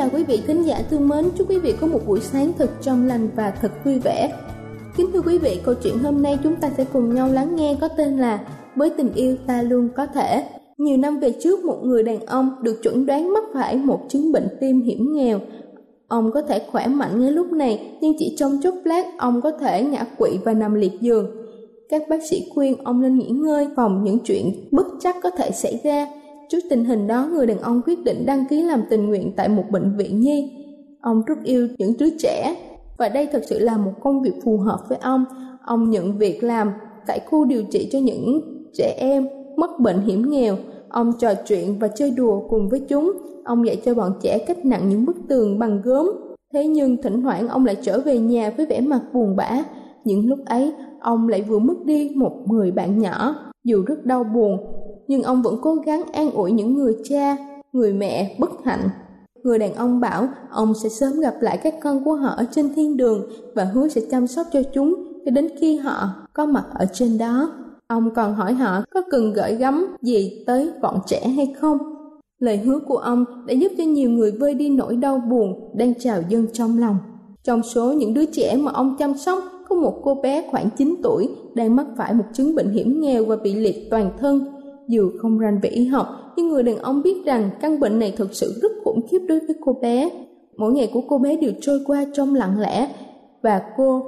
Chào quý vị khán giả thương mến, chúc quý vị có một buổi sáng thật trong lành và thật vui vẻ. Kính thưa quý vị, câu chuyện hôm nay chúng ta sẽ cùng nhau lắng nghe có tên là Với tình yêu ta luôn có thể. Nhiều năm về trước, một người đàn ông được chuẩn đoán mắc phải một chứng bệnh tim hiểm nghèo. Ông có thể khỏe mạnh ngay lúc này, nhưng chỉ trong chốc lát ông có thể ngã quỵ và nằm liệt giường. Các bác sĩ khuyên ông nên nghỉ ngơi phòng những chuyện bất chắc có thể xảy ra Trước tình hình đó, người đàn ông quyết định đăng ký làm tình nguyện tại một bệnh viện nhi. Ông rất yêu những đứa trẻ và đây thực sự là một công việc phù hợp với ông. Ông nhận việc làm tại khu điều trị cho những trẻ em mắc bệnh hiểm nghèo. Ông trò chuyện và chơi đùa cùng với chúng. Ông dạy cho bọn trẻ cách nặng những bức tường bằng gốm. Thế nhưng thỉnh thoảng ông lại trở về nhà với vẻ mặt buồn bã. Những lúc ấy, ông lại vừa mất đi một người bạn nhỏ. Dù rất đau buồn, nhưng ông vẫn cố gắng an ủi những người cha, người mẹ bất hạnh. Người đàn ông bảo ông sẽ sớm gặp lại các con của họ ở trên thiên đường và hứa sẽ chăm sóc cho chúng cho đến khi họ có mặt ở trên đó. Ông còn hỏi họ có cần gửi gắm gì tới bọn trẻ hay không. Lời hứa của ông đã giúp cho nhiều người vơi đi nỗi đau buồn đang trào dâng trong lòng. Trong số những đứa trẻ mà ông chăm sóc, có một cô bé khoảng 9 tuổi đang mắc phải một chứng bệnh hiểm nghèo và bị liệt toàn thân dù không rành về y học, nhưng người đàn ông biết rằng căn bệnh này thực sự rất khủng khiếp đối với cô bé. Mỗi ngày của cô bé đều trôi qua trong lặng lẽ và cô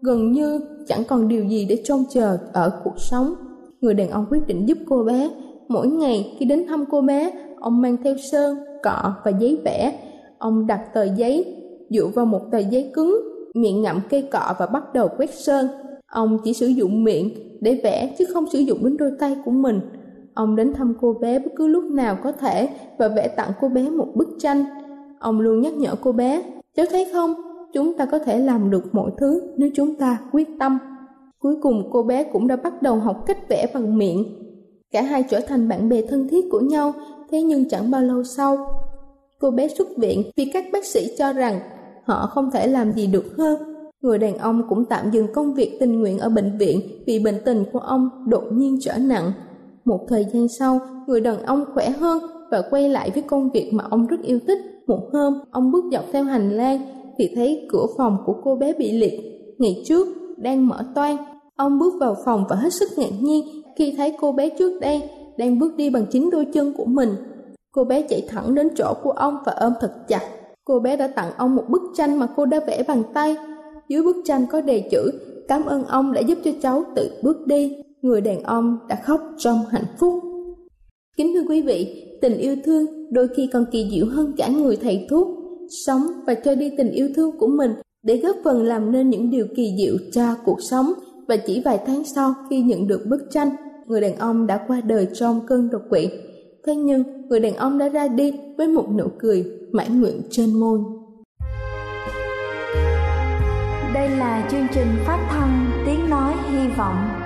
gần như chẳng còn điều gì để trông chờ ở cuộc sống. Người đàn ông quyết định giúp cô bé. Mỗi ngày khi đến thăm cô bé, ông mang theo sơn, cọ và giấy vẽ. Ông đặt tờ giấy dựa vào một tờ giấy cứng, miệng ngậm cây cọ và bắt đầu quét sơn. Ông chỉ sử dụng miệng để vẽ chứ không sử dụng đến đôi tay của mình. Ông đến thăm cô bé bất cứ lúc nào có thể và vẽ tặng cô bé một bức tranh. Ông luôn nhắc nhở cô bé, cháu thấy không, chúng ta có thể làm được mọi thứ nếu chúng ta quyết tâm. Cuối cùng cô bé cũng đã bắt đầu học cách vẽ bằng miệng. Cả hai trở thành bạn bè thân thiết của nhau, thế nhưng chẳng bao lâu sau, cô bé xuất viện vì các bác sĩ cho rằng họ không thể làm gì được hơn. Người đàn ông cũng tạm dừng công việc tình nguyện ở bệnh viện vì bệnh tình của ông đột nhiên trở nặng. Một thời gian sau, người đàn ông khỏe hơn và quay lại với công việc mà ông rất yêu thích. Một hôm, ông bước dọc theo hành lang thì thấy cửa phòng của cô bé bị liệt. Ngày trước, đang mở toan. Ông bước vào phòng và hết sức ngạc nhiên khi thấy cô bé trước đây đang bước đi bằng chính đôi chân của mình. Cô bé chạy thẳng đến chỗ của ông và ôm thật chặt. Cô bé đã tặng ông một bức tranh mà cô đã vẽ bằng tay. Dưới bức tranh có đề chữ Cảm ơn ông đã giúp cho cháu tự bước đi người đàn ông đã khóc trong hạnh phúc. Kính thưa quý vị, tình yêu thương đôi khi còn kỳ diệu hơn cả người thầy thuốc. Sống và cho đi tình yêu thương của mình để góp phần làm nên những điều kỳ diệu cho cuộc sống. Và chỉ vài tháng sau khi nhận được bức tranh, người đàn ông đã qua đời trong cơn đột quỵ. Thế nhưng, người đàn ông đã ra đi với một nụ cười mãn nguyện trên môi. Đây là chương trình phát thanh tiếng Tiếng nói hy vọng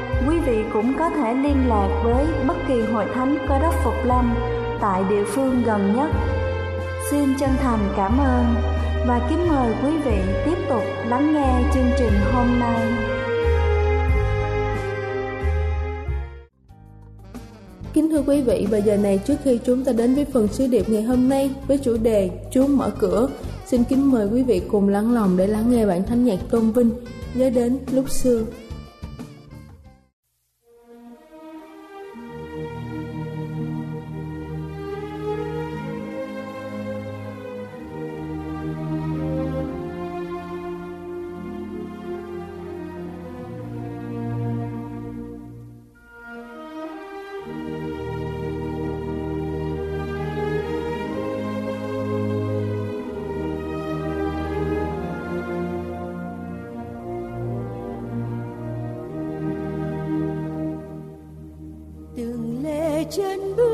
quý vị cũng có thể liên lạc với bất kỳ hội thánh cơ đốc Phục Lâm tại địa phương gần nhất. Xin chân thành cảm ơn và kính mời quý vị tiếp tục lắng nghe chương trình hôm nay. Kính thưa quý vị, và giờ này trước khi chúng ta đến với phần sứ điệp ngày hôm nay với chủ đề Chúa mở cửa, xin kính mời quý vị cùng lắng lòng để lắng nghe bản thánh nhạc tôn vinh nhớ đến lúc xưa. chân bước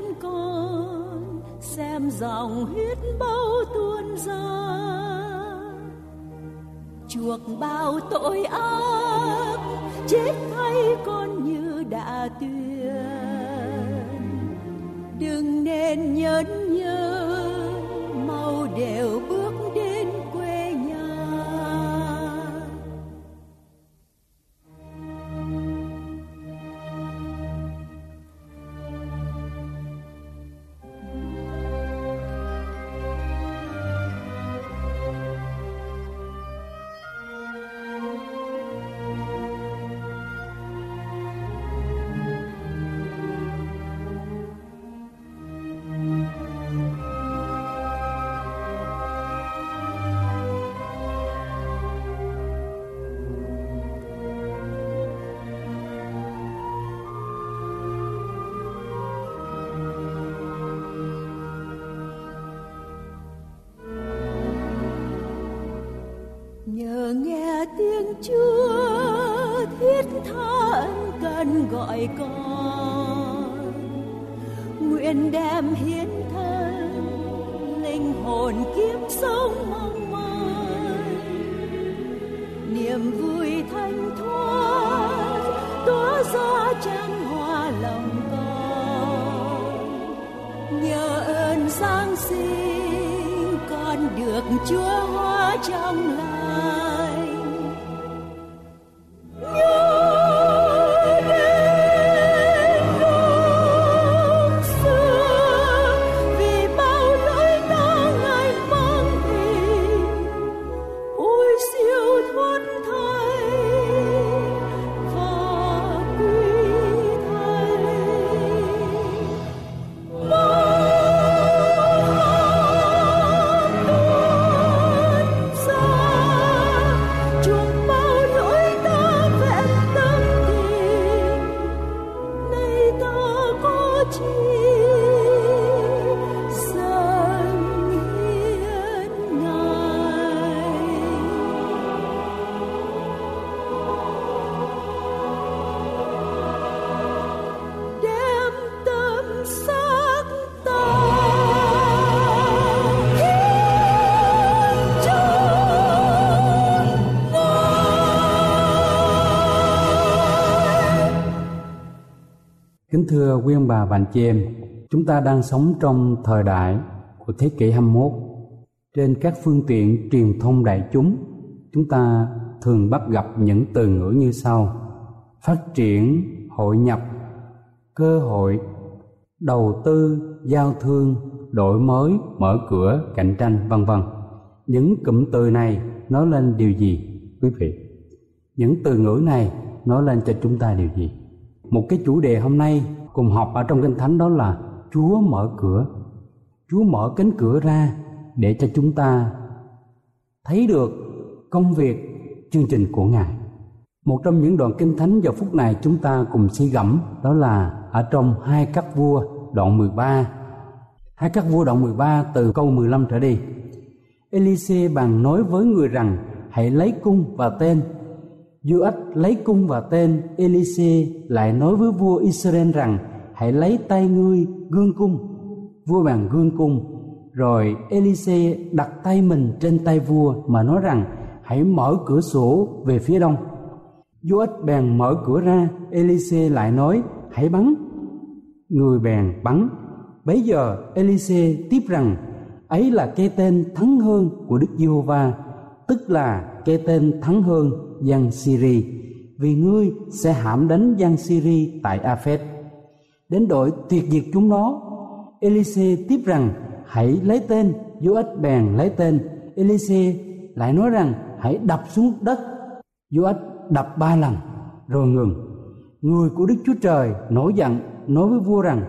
khiến con xem dòng huyết bao tuôn ra. Chuộc bao tội ác, chết thay con như đã tuyên. Đừng nên nhớ Kính thưa quý ông bà và anh chị em, chúng ta đang sống trong thời đại của thế kỷ 21. Trên các phương tiện truyền thông đại chúng, chúng ta thường bắt gặp những từ ngữ như sau: phát triển, hội nhập, cơ hội, đầu tư, giao thương, đổi mới, mở cửa, cạnh tranh, vân vân. Những cụm từ này nói lên điều gì, quý vị? Những từ ngữ này nói lên cho chúng ta điều gì? Một cái chủ đề hôm nay cùng học ở trong kinh thánh đó là Chúa mở cửa. Chúa mở cánh cửa ra để cho chúng ta thấy được công việc, chương trình của Ngài. Một trong những đoạn kinh thánh vào phút này chúng ta cùng suy gẫm đó là ở trong hai các vua đoạn 13. Hai các vua đoạn 13 từ câu 15 trở đi. Elise bàn nói với người rằng, hãy lấy cung và tên Joach lấy cung và tên Elise lại nói với vua Israel rằng hãy lấy tay ngươi gương cung. Vua bàn gương cung rồi Elise đặt tay mình trên tay vua mà nói rằng hãy mở cửa sổ về phía đông. Joach bèn mở cửa ra, Elise lại nói hãy bắn. Người bèn bắn. Bấy giờ Elise tiếp rằng ấy là cái tên thắng hơn của Đức Giê-hô-va, tức là cái tên thắng hơn dân Syri vì ngươi sẽ hãm đánh dân Syri tại Aphet. Đến đội tuyệt diệt chúng nó, Elise tiếp rằng hãy lấy tên, Joach bèn lấy tên, Elise lại nói rằng hãy đập xuống đất. Joach đập ba lần rồi ngừng. Người của Đức Chúa Trời nổi giận nói với vua rằng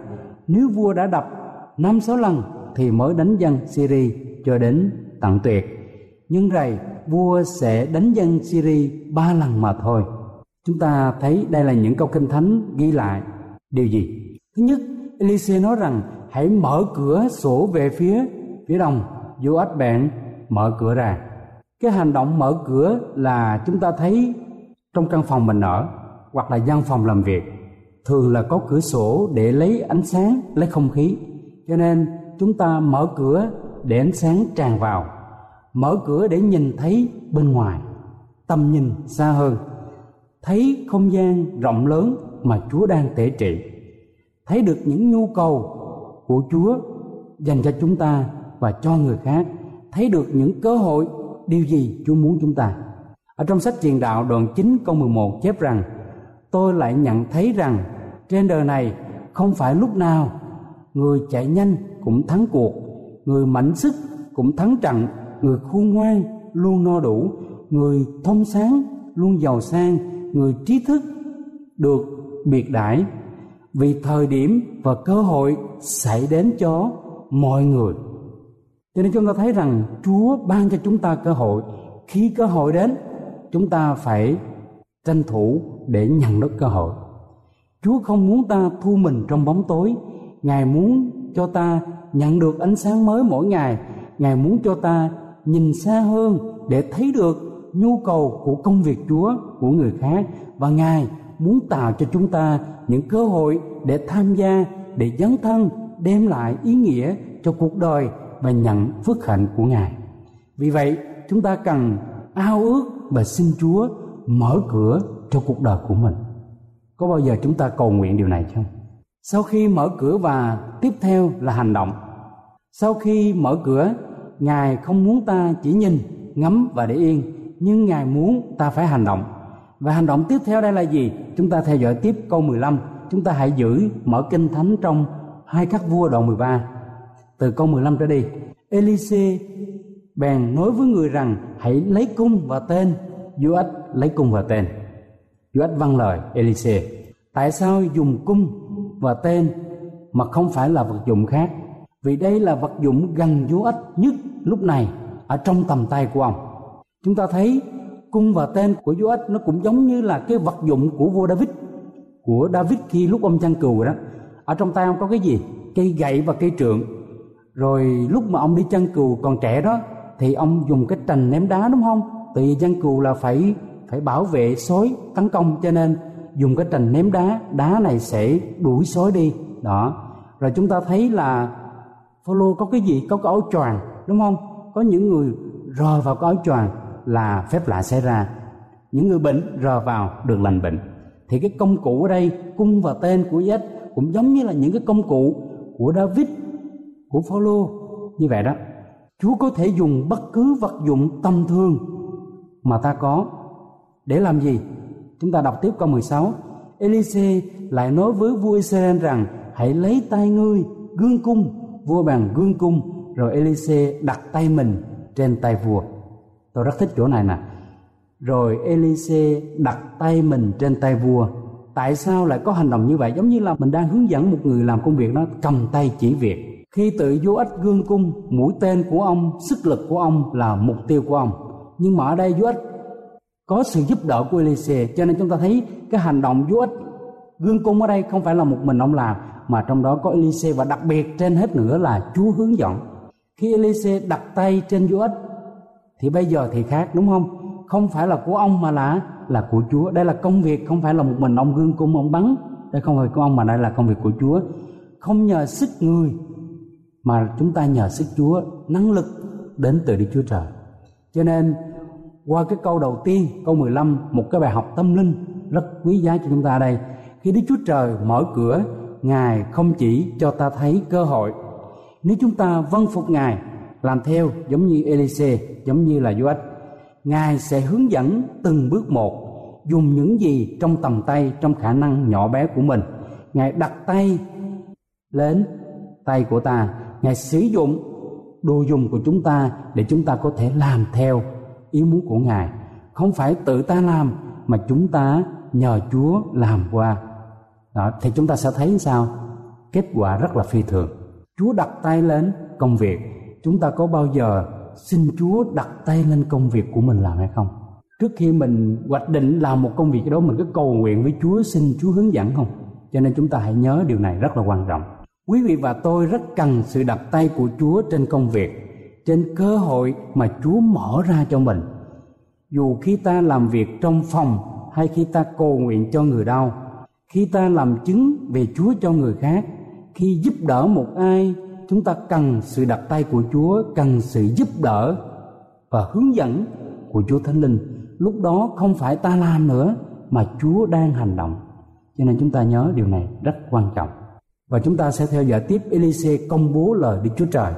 nếu vua đã đập năm sáu lần thì mới đánh dân Syri cho đến tận tuyệt. Nhưng rày vua sẽ đánh dân Syria ba lần mà thôi. Chúng ta thấy đây là những câu kinh thánh ghi lại điều gì? Thứ nhất, Elise nói rằng hãy mở cửa sổ về phía phía đông. Joach bèn mở cửa ra. Cái hành động mở cửa là chúng ta thấy trong căn phòng mình ở hoặc là văn phòng làm việc thường là có cửa sổ để lấy ánh sáng, lấy không khí. Cho nên chúng ta mở cửa để ánh sáng tràn vào mở cửa để nhìn thấy bên ngoài, tầm nhìn xa hơn. Thấy không gian rộng lớn mà chúa đang tể trị. Thấy được những nhu cầu của chúa dành cho chúng ta và cho người khác. Thấy được những cơ hội, điều gì chúa muốn chúng ta. Ở trong sách truyền đạo đoạn 9 câu 11 chép rằng, tôi lại nhận thấy rằng trên đời này không phải lúc nào người chạy nhanh cũng thắng cuộc, người mạnh sức cũng thắng trận người khôn ngoan, luôn no đủ. Người thông sáng, luôn giàu sang. Người trí thức, được biệt đãi. Vì thời điểm và cơ hội xảy đến cho mọi người. Cho nên chúng ta thấy rằng chúa ban cho chúng ta cơ hội. Khi cơ hội đến, chúng ta phải tranh thủ để nhận được cơ hội. Chúa không muốn ta thu mình trong bóng tối. Ngài muốn cho ta nhận được ánh sáng mới mỗi ngày. Ngài muốn cho ta nhìn xa hơn để thấy được nhu cầu của công việc Chúa, của người khác. Và Ngài muốn tạo cho chúng ta những cơ hội để tham gia, để dấn thân, đem lại ý nghĩa cho cuộc đời và nhận phước hạnh của ngài. Vì vậy, chúng ta cần ao ước và xin chúa mở cửa cho cuộc đời của mình. Có bao giờ chúng ta cầu nguyện điều này không? Sau khi mở cửa và tiếp theo là hành động. Sau khi mở cửa ngài không muốn ta chỉ nhìn, ngắm và để yên, nhưng ngài muốn ta phải hành động. Và hành động tiếp theo đây là gì? Chúng ta theo dõi tiếp câu 15 chúng ta hãy giữ, mở kinh thánh trong hai các vua đoạn 13 từ câu 15 trở đi. Elise bèn nói với người rằng, hãy lấy cung và tên. Joach lấy cung và tên. Joach văn vâng lời, Elise. Tại sao dùng cung và tên mà không phải là vật dụng khác? Vì đây là vật dụng gần Joach nhất lúc này, ở trong tầm tay của ông, chúng ta thấy cung và tên của Joab nó cũng giống như là cái vật dụng của vua David, của David khi lúc ông chăn cừu đó. Ở trong tay ông có cái gì? Cây gậy và cây trượng. Rồi lúc mà ông đi chăn cừu còn trẻ đó, thì ông dùng cái trành ném đá, đúng không? Tại vì chăn cừu là phải phải bảo vệ sói, tấn công, cho nên dùng cái trành ném đá đá này sẽ đuổi sói đi. Đó. Rồi chúng ta thấy là Phaolô có cái gì? Có cái áo choàng đúng không? Có những người rờ vào cái áo choàng là phép lạ xảy ra. Những người bệnh rờ vào được lành bệnh. Thì cái công cụ ở đây, cung và tên của Giết cũng giống như là những cái công cụ của David, của Phaolô. Như vậy đó, Chúa có thể dùng bất cứ vật dụng tầm thường mà ta có để làm gì? Chúng ta đọc tiếp câu 16 Elise lại nói với vua Israel rằng, hãy lấy tay ngươi, gương cung, vua bằng gương cung rồi Elise đặt tay mình trên tay vua. Tôi rất thích chỗ này nè. Rồi Elise đặt tay mình trên tay vua. Tại sao lại có hành động như vậy? Giống như là mình đang hướng dẫn một người làm công việc đó, cầm tay chỉ việc. Khi tự vô ích gương cung, mũi tên của ông, sức lực của ông là mục tiêu của ông. Nhưng mà ở đây vô ích có sự giúp đỡ của Elise, cho nên chúng ta thấy cái hành động vô ích gương cung ở đây không phải là một mình ông làm, mà trong đó có Elise và đặc biệt trên hết nữa là Chúa hướng dẫn khi Elise đặt tay trên dấu ấn, thì bây giờ thì khác đúng không? Không phải là của ông mà là là của Chúa. Đây là công việc không phải là một mình ông gương cung ông bắn. Đây không phải của ông mà đây là công việc của Chúa. Không nhờ sức người mà chúng ta nhờ sức Chúa năng lực đến từ Đức Chúa Trời. Cho nên qua cái câu đầu tiên câu 15 một cái bài học tâm linh rất quý giá cho chúng ta đây. Khi Đức Chúa Trời mở cửa Ngài không chỉ cho ta thấy cơ hội nếu chúng ta vâng phục Ngài, làm theo giống như Elise, giống như là Joach Ngài sẽ hướng dẫn từng bước một, dùng những gì trong tầm tay, trong khả năng nhỏ bé của mình. Ngài đặt tay lên tay của ta. Ngài sử dụng đồ dùng của chúng ta để chúng ta có thể làm theo ý muốn của Ngài. Không phải tự ta làm, mà chúng ta nhờ Chúa làm qua. Đó, thì chúng ta sẽ thấy sao? Kết quả rất là phi thường. Chúa đặt tay lên công việc. Chúng ta có bao giờ xin Chúa đặt tay lên công việc của mình làm hay không? Trước khi mình hoạch định làm một công việc đó, mình cứ cầu nguyện với Chúa, xin Chúa hướng dẫn không? Cho nên chúng ta hãy nhớ điều này rất là quan trọng. Quý vị và tôi rất cần sự đặt tay của Chúa trên công việc, trên cơ hội mà Chúa mở ra cho mình. Dù khi ta làm việc trong phòng hay khi ta cầu nguyện cho người đau, khi ta làm chứng về Chúa cho người khác khi giúp đỡ một ai chúng ta cần sự đặt tay của Chúa, cần sự giúp đỡ và hướng dẫn của Chúa Thánh Linh. Lúc đó không phải ta làm nữa mà Chúa đang hành động. Cho nên chúng ta nhớ điều này rất quan trọng. Và chúng ta sẽ theo dõi tiếp Elise công bố lời Đức Chúa Trời.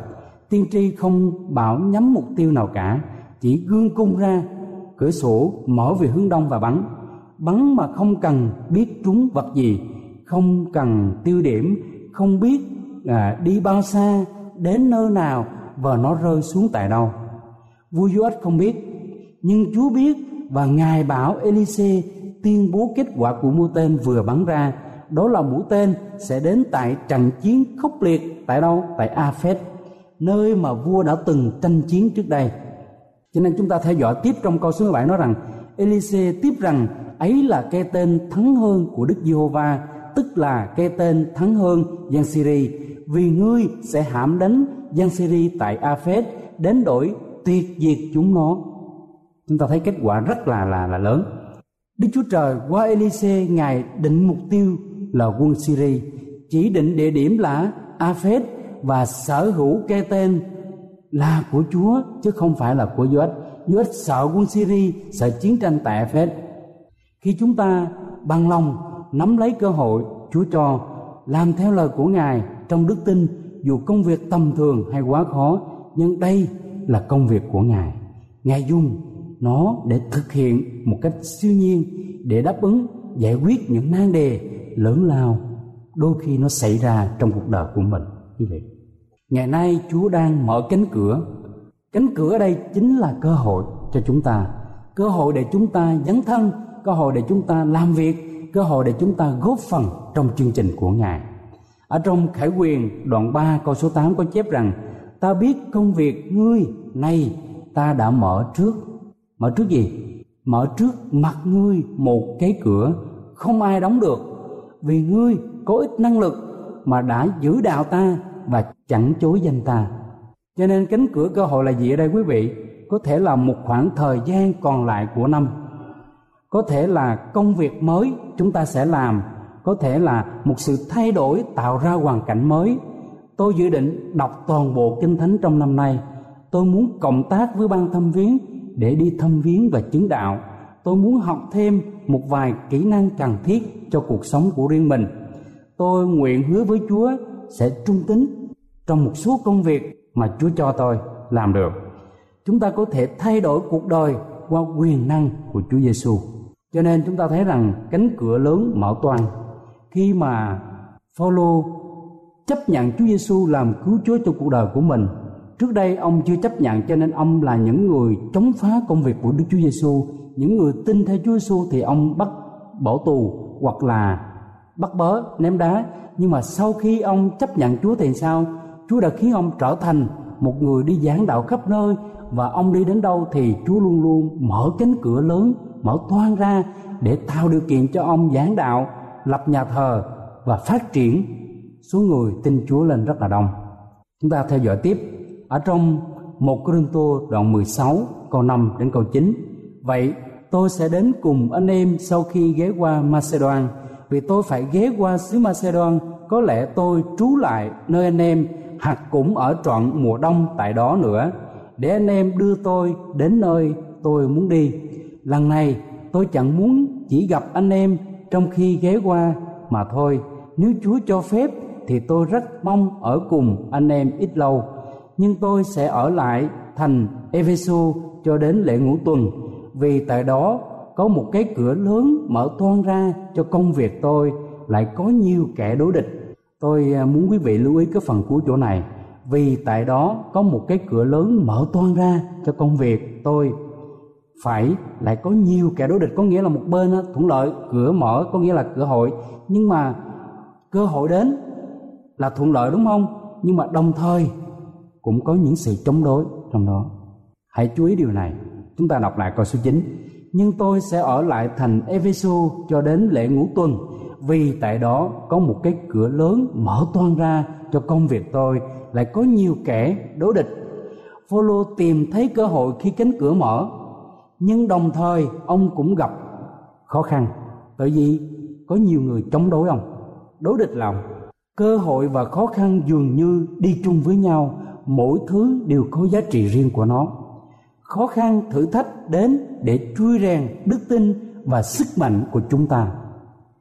Tiên tri không bảo nhắm mục tiêu nào cả, chỉ gương cung ra, cửa sổ mở về hướng đông và bắn. Bắn mà không cần biết trúng vật gì, không cần tiêu điểm, không biết à, đi bao xa đến nơi nào và nó rơi xuống tại đâu. Vua Joach không biết nhưng Chúa biết và ngài bảo Elise tuyên bố kết quả của mũi tên vừa bắn ra đó là mũi tên sẽ đến tại trận chiến khốc liệt tại đâu? Tại Aphet nơi mà vua đã từng tranh chiến trước đây. Cho nên chúng ta theo dõi tiếp trong câu số 7 nói rằng Elise tiếp rằng ấy là cái tên thắng hơn của Đức Giê-hô-va tức là cái tên thắng hơn dân Siri vì ngươi sẽ hãm đánh dân Siri tại Aphet đến đổi tuyệt diệt chúng nó chúng ta thấy kết quả rất là là là lớn Đức Chúa Trời qua Elise Ngài định mục tiêu là quân Syria, chỉ định địa điểm là Aphet và sở hữu cái tên là của Chúa chứ không phải là của Joach. Joach sợ quân Syria, sợ chiến tranh tại Aphet. Khi chúng ta bằng lòng nắm lấy cơ hội Chúa cho làm theo lời của Ngài trong đức tin, dù công việc tầm thường hay quá khó, nhưng đây là công việc của Ngài. Ngài dùng nó để thực hiện một cách siêu nhiên để đáp ứng, giải quyết những nan đề lớn lao đôi khi nó xảy ra trong cuộc đời của mình. Như vậy, ngày nay chúa đang mở cánh cửa. Cánh cửa ở đây chính là cơ hội cho chúng ta. Cơ hội để chúng ta dấn thân, cơ hội để chúng ta làm việc cơ hội để chúng ta góp phần trong chương trình của ngài. Ở trong khải quyền đoạn 3 câu số 8 có chép rằng, ta biết công việc ngươi này ta đã mở trước. Mở trước gì? Mở trước mặt ngươi một cái cửa không ai đóng được, vì ngươi có ít năng lực mà đã giữ đạo ta và chẳng chối danh ta. Cho nên cánh cửa cơ hội là gì ở đây quý vị? Có thể là một khoảng thời gian còn lại của năm có thể là công việc mới chúng ta sẽ làm. Có thể là một sự thay đổi tạo ra hoàn cảnh mới. Tôi dự định đọc toàn bộ kinh thánh trong năm nay. Tôi muốn cộng tác với ban thăm viếng để đi thăm viếng và chứng đạo. Tôi muốn học thêm một vài kỹ năng cần thiết cho cuộc sống của riêng mình. Tôi nguyện hứa với chúa sẽ trung tín trong một số công việc mà chúa cho tôi làm được. Chúng ta có thể thay đổi cuộc đời qua quyền năng của chúa giêsu cho nên chúng ta thấy rằng cánh cửa lớn mở toang. Khi mà Phaolô chấp nhận Chúa Giêsu làm cứu Chúa cho cuộc đời của mình, trước đây ông chưa chấp nhận cho nên ông là những người chống phá công việc của Đức Chúa Giêsu những người tin theo Chúa Giêsu thì ông bắt bỏ tù hoặc là bắt bớ, ném đá. Nhưng mà sau khi ông chấp nhận Chúa thì sao? Chúa đã khiến ông trở thành một người đi giảng đạo khắp nơi. Và ông đi đến đâu thì Chúa luôn luôn mở cánh cửa lớn mở toan ra để tạo điều kiện cho ông giảng đạo, lập nhà thờ và phát triển số người tin Chúa lên rất là đông. Chúng ta theo dõi tiếp ở trong một Corinto đoạn 16 câu 5 đến câu 9 vậy tôi sẽ đến cùng anh em sau khi ghé qua Macedon, vì tôi phải ghé qua xứ Macedon, có lẽ tôi trú lại nơi anh em hoặc cũng ở trọn mùa đông tại đó nữa. Để anh em đưa tôi đến nơi tôi muốn đi lần này, tôi chẳng muốn chỉ gặp anh em trong khi ghé qua, mà thôi, nếu chúa cho phép thì tôi rất mong ở cùng anh em ít lâu. Nhưng tôi sẽ ở lại thành Ephesus cho đến lễ ngũ tuần, vì tại đó có một cái cửa lớn mở toan ra cho công việc tôi, lại có nhiều kẻ đối địch. Tôi à, muốn quý vị lưu ý cái phần cuối chỗ này, vì tại đó có một cái cửa lớn mở toan ra cho công việc tôi phải, lại có nhiều kẻ đối địch có nghĩa là một bên thuận lợi, cửa mở có nghĩa là cửa hội. Nhưng mà cơ hội đến là thuận lợi đúng không? Nhưng mà đồng thời cũng có những sự chống đối trong đó. Hãy chú ý điều này. Chúng ta đọc lại câu số 9 nhưng tôi sẽ ở lại thành Ephesus cho đến lễ ngũ tuần, vì tại đó có một cái cửa lớn mở toan ra cho công việc tôi. Lại có nhiều kẻ đối địch. Phaolô tìm thấy cơ hội khi cánh cửa mở nhưng đồng thời, ông cũng gặp khó khăn. Tại vì có nhiều người chống đối ông, đối địch lòng cơ hội và khó khăn dường như đi chung với nhau. Mỗi thứ đều có giá trị riêng của nó. Khó khăn thử thách đến để truy rèn đức tin và sức mạnh của chúng ta.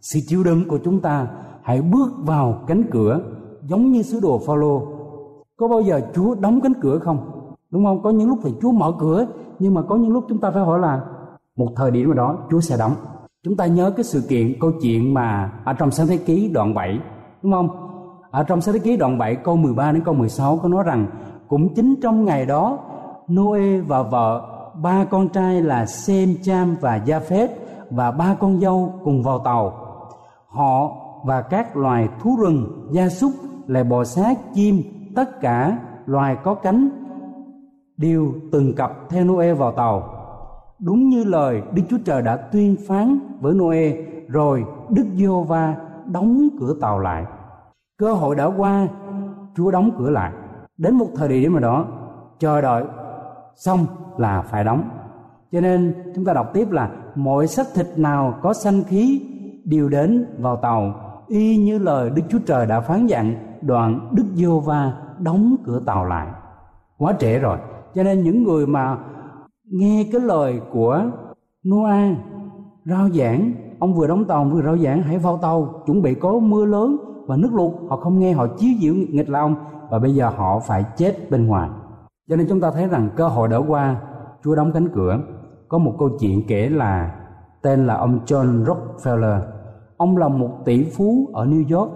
Sự chịu đựng của chúng ta, hãy bước vào cánh cửa giống như sứ đồ Phaolô. Có bao giờ Chúa đóng cánh cửa không? Đúng không? Có những lúc thì Chúa mở cửa nhưng mà có những lúc chúng ta phải hỏi là một thời điểm nào đó Chúa sẽ đóng chúng ta nhớ cái sự kiện câu chuyện mà ở trong sáng thế ký đoạn 7 đúng không ở trong sáng thế ký đoạn 7 câu 13 đến câu 16 có nói rằng cũng chính trong ngày đó Noe và vợ ba con trai là Sem, Cham và Japheth và ba con dâu cùng vào tàu. Họ và các loài thú rừng, gia súc, lại bò sát, chim, tất cả loài có cánh đều từng cặp theo Noe vào tàu. Đúng như lời Đức Chúa Trời đã tuyên phán với Noe, rồi Đức Giê-hô-va đóng cửa tàu lại. Cơ hội đã qua, Chúa đóng cửa lại. Đến một thời điểm nào đó, chờ đợi xong là phải đóng cho nên chúng ta đọc tiếp là mọi xác thịt nào có sanh khí đều đến vào tàu y như lời Đức Chúa Trời đã phán dặn đoạn Đức Giô Va đóng cửa tàu lại quá trễ rồi cho nên những người mà nghe cái lời của Noah rao giảng, ông vừa đóng tàu vừa rao giảng, hãy vào tàu, chuẩn bị có mưa lớn và nước lụt. Họ không nghe, họ chiếu diệu nghịch lòng và bây giờ họ phải chết bên ngoài. Cho nên chúng ta thấy rằng cơ hội đã qua, Chúa đóng cánh cửa. Có một câu chuyện kể là tên là ông John Rockefeller. Ông là một tỷ phú ở New York.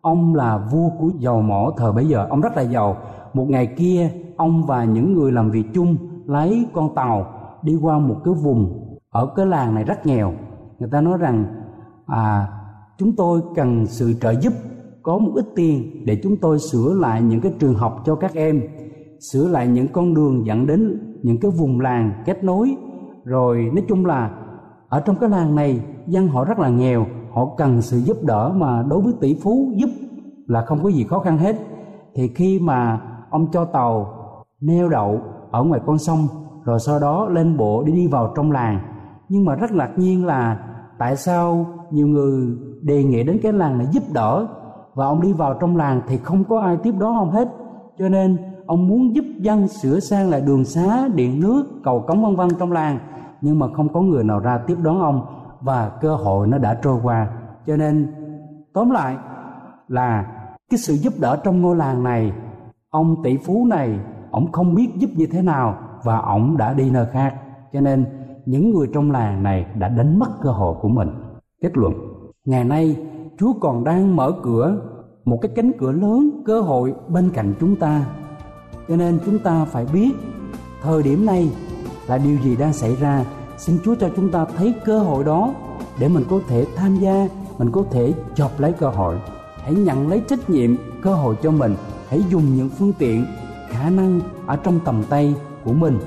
Ông là vua của dầu mỏ thời bấy giờ. Ông rất là giàu. Một ngày kia ông và những người làm việc chung lấy con tàu đi qua một cái vùng ở cái làng này rất nghèo. Người ta nói rằng à chúng tôi cần sự trợ giúp, có một ít tiền để chúng tôi sửa lại những cái trường học cho các em, sửa lại những con đường dẫn đến những cái vùng làng kết nối. Rồi nói chung là ở trong cái làng này, dân họ rất là nghèo, họ cần sự giúp đỡ mà đối với tỷ phú giúp là không có gì khó khăn hết. Thì khi mà ông cho tàu neo đậu ở ngoài con sông, rồi sau đó lên bộ đi đi vào trong làng. Nhưng mà rất ngạc nhiên là tại sao nhiều người đề nghị đến cái làng này giúp đỡ và ông đi vào trong làng thì không có ai tiếp đón ông hết. Cho nên ông muốn giúp dân sửa sang lại đường xá, điện nước, cầu cống vân vân trong làng. Nhưng mà không có người nào ra tiếp đón ông và cơ hội nó đã trôi qua. Cho nên, tóm lại là cái sự giúp đỡ trong ngôi làng này, ông tỷ phú này ông không biết giúp như thế nào và ông đã đi nơi khác. Cho nên, những người trong làng này đã đánh mất cơ hội của mình. Kết luận, ngày nay, chúa còn đang mở cửa, một cái cánh cửa lớn, cơ hội bên cạnh chúng ta. Cho nên chúng ta phải biết, thời điểm này là điều gì đang xảy ra. Xin chúa cho chúng ta thấy cơ hội đó để mình có thể tham gia, mình có thể chộp lấy cơ hội. Hãy nhận lấy trách nhiệm, cơ hội cho mình. Hãy dùng những phương tiện khả năng ở trong tầm tay của mình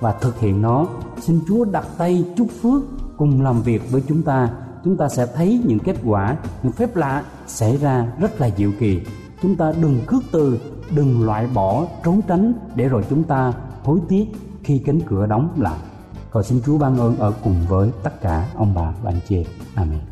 và thực hiện nó. Xin chúa đặt tay chúc phước cùng làm việc với chúng ta. Chúng ta sẽ thấy những kết quả, những phép lạ xảy ra rất là diệu kỳ. Chúng ta đừng khước từ, đừng loại bỏ, trốn tránh để rồi chúng ta hối tiếc khi cánh cửa đóng lại. Cầu xin chúa ban ơn ở cùng với tất cả ông bà và anh chị. Amen.